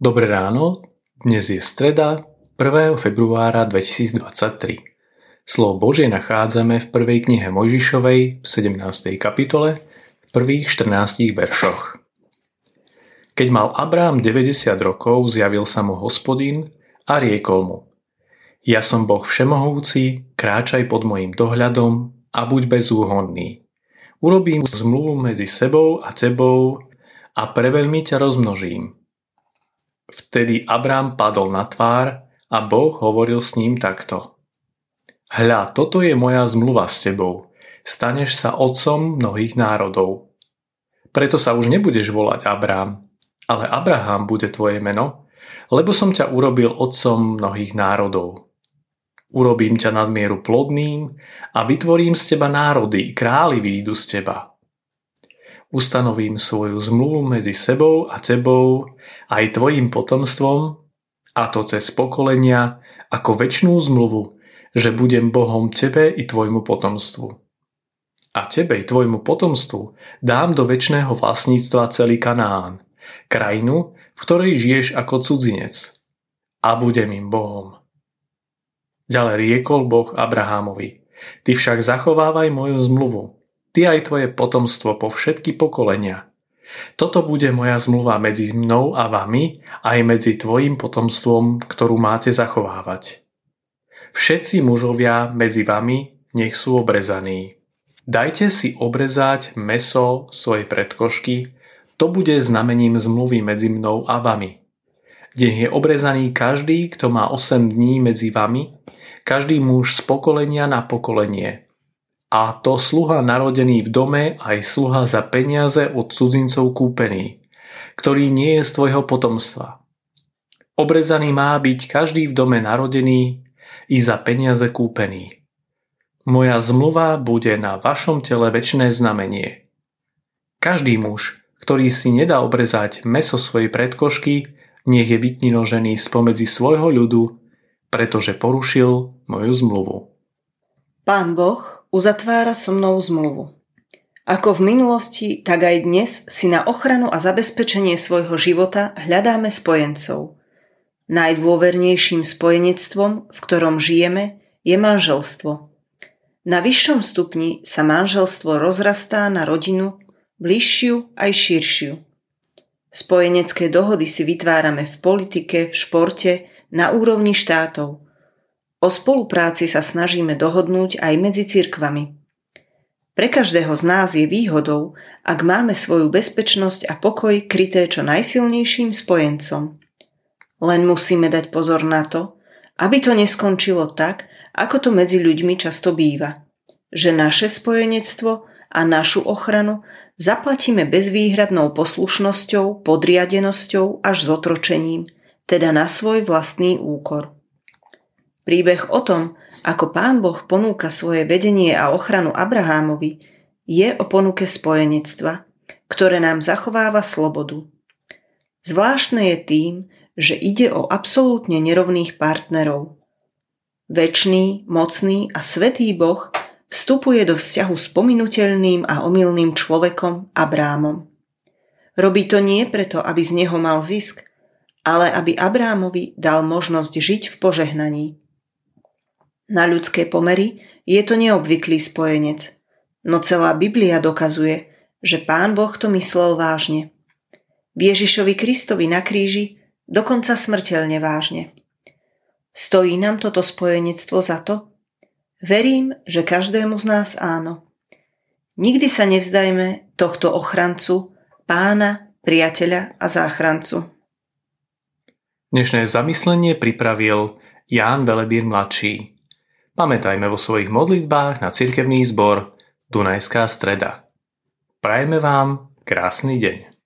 Dobré ráno, dnes je streda 1. februára 2023. Slovo Božie nachádzame v prvej knihe Mojžišovej v 17. kapitole v prvých 14 veršoch. Keď mal Abrám 90 rokov, zjavil sa mu hospodin a riekol mu Ja som Boh všemohúci, kráčaj pod mojim dohľadom a buď bezúhonný. Urobím zmluvu medzi sebou a tebou a preveľmi ťa rozmnožím Vtedy Abrám padol na tvár a Boh hovoril s ním takto. Hľa, toto je moja zmluva s tebou. Staneš sa otcom mnohých národov. Preto sa už nebudeš volať Abrám, ale Abraham bude tvoje meno, lebo som ťa urobil otcom mnohých národov. Urobím ťa nadmieru plodným a vytvorím z teba národy, králi výjdu z teba ustanovím svoju zmluvu medzi sebou a tebou aj tvojim potomstvom, a to cez pokolenia, ako väčšnú zmluvu, že budem Bohom tebe i tvojmu potomstvu. A tebe i tvojmu potomstvu dám do väčšného vlastníctva celý Kanán, krajinu, v ktorej žiješ ako cudzinec. A budem im Bohom. Ďalej riekol Boh Abrahámovi, ty však zachovávaj moju zmluvu, ty aj tvoje potomstvo po všetky pokolenia. Toto bude moja zmluva medzi mnou a vami, aj medzi tvojim potomstvom, ktorú máte zachovávať. Všetci mužovia medzi vami nech sú obrezaní. Dajte si obrezať meso svojej predkošky, to bude znamením zmluvy medzi mnou a vami. Nech je obrezaný každý, kto má 8 dní medzi vami, každý muž z pokolenia na pokolenie, a to sluha narodený v dome aj sluha za peniaze od cudzincov kúpený, ktorý nie je z tvojho potomstva. Obrezaný má byť každý v dome narodený i za peniaze kúpený. Moja zmluva bude na vašom tele väčšné znamenie. Každý muž, ktorý si nedá obrezať meso svojej predkošky, nech je vytninožený spomedzi svojho ľudu, pretože porušil moju zmluvu. Pán Boh uzatvára so mnou zmluvu. Ako v minulosti, tak aj dnes si na ochranu a zabezpečenie svojho života hľadáme spojencov. Najdôvernejším spojenectvom, v ktorom žijeme, je manželstvo. Na vyššom stupni sa manželstvo rozrastá na rodinu, bližšiu aj širšiu. Spojenecké dohody si vytvárame v politike, v športe, na úrovni štátov – O spolupráci sa snažíme dohodnúť aj medzi cirkvami. Pre každého z nás je výhodou, ak máme svoju bezpečnosť a pokoj kryté čo najsilnejším spojencom. Len musíme dať pozor na to, aby to neskončilo tak, ako to medzi ľuďmi často býva. Že naše spojenectvo a našu ochranu zaplatíme bezvýhradnou poslušnosťou, podriadenosťou až zotročením, teda na svoj vlastný úkor. Príbeh o tom, ako pán Boh ponúka svoje vedenie a ochranu Abrahámovi, je o ponuke spojenectva, ktoré nám zachováva slobodu. Zvláštne je tým, že ide o absolútne nerovných partnerov. Večný, mocný a svetý Boh vstupuje do vzťahu s pominutelným a omylným človekom Abrámom. Robí to nie preto, aby z neho mal zisk, ale aby Abrámovi dal možnosť žiť v požehnaní. Na ľudské pomery je to neobvyklý spojenec, no celá Biblia dokazuje, že Pán Boh to myslel vážne. Ježišovi Kristovi na kríži dokonca smrteľne vážne. Stojí nám toto spojenectvo za to? Verím, že každému z nás áno. Nikdy sa nevzdajme tohto ochrancu, pána, priateľa a záchrancu. Dnešné zamyslenie pripravil Ján Velebír mladší. Pamätajme vo svojich modlitbách na cirkevný zbor Dunajská streda. Prajme vám krásny deň.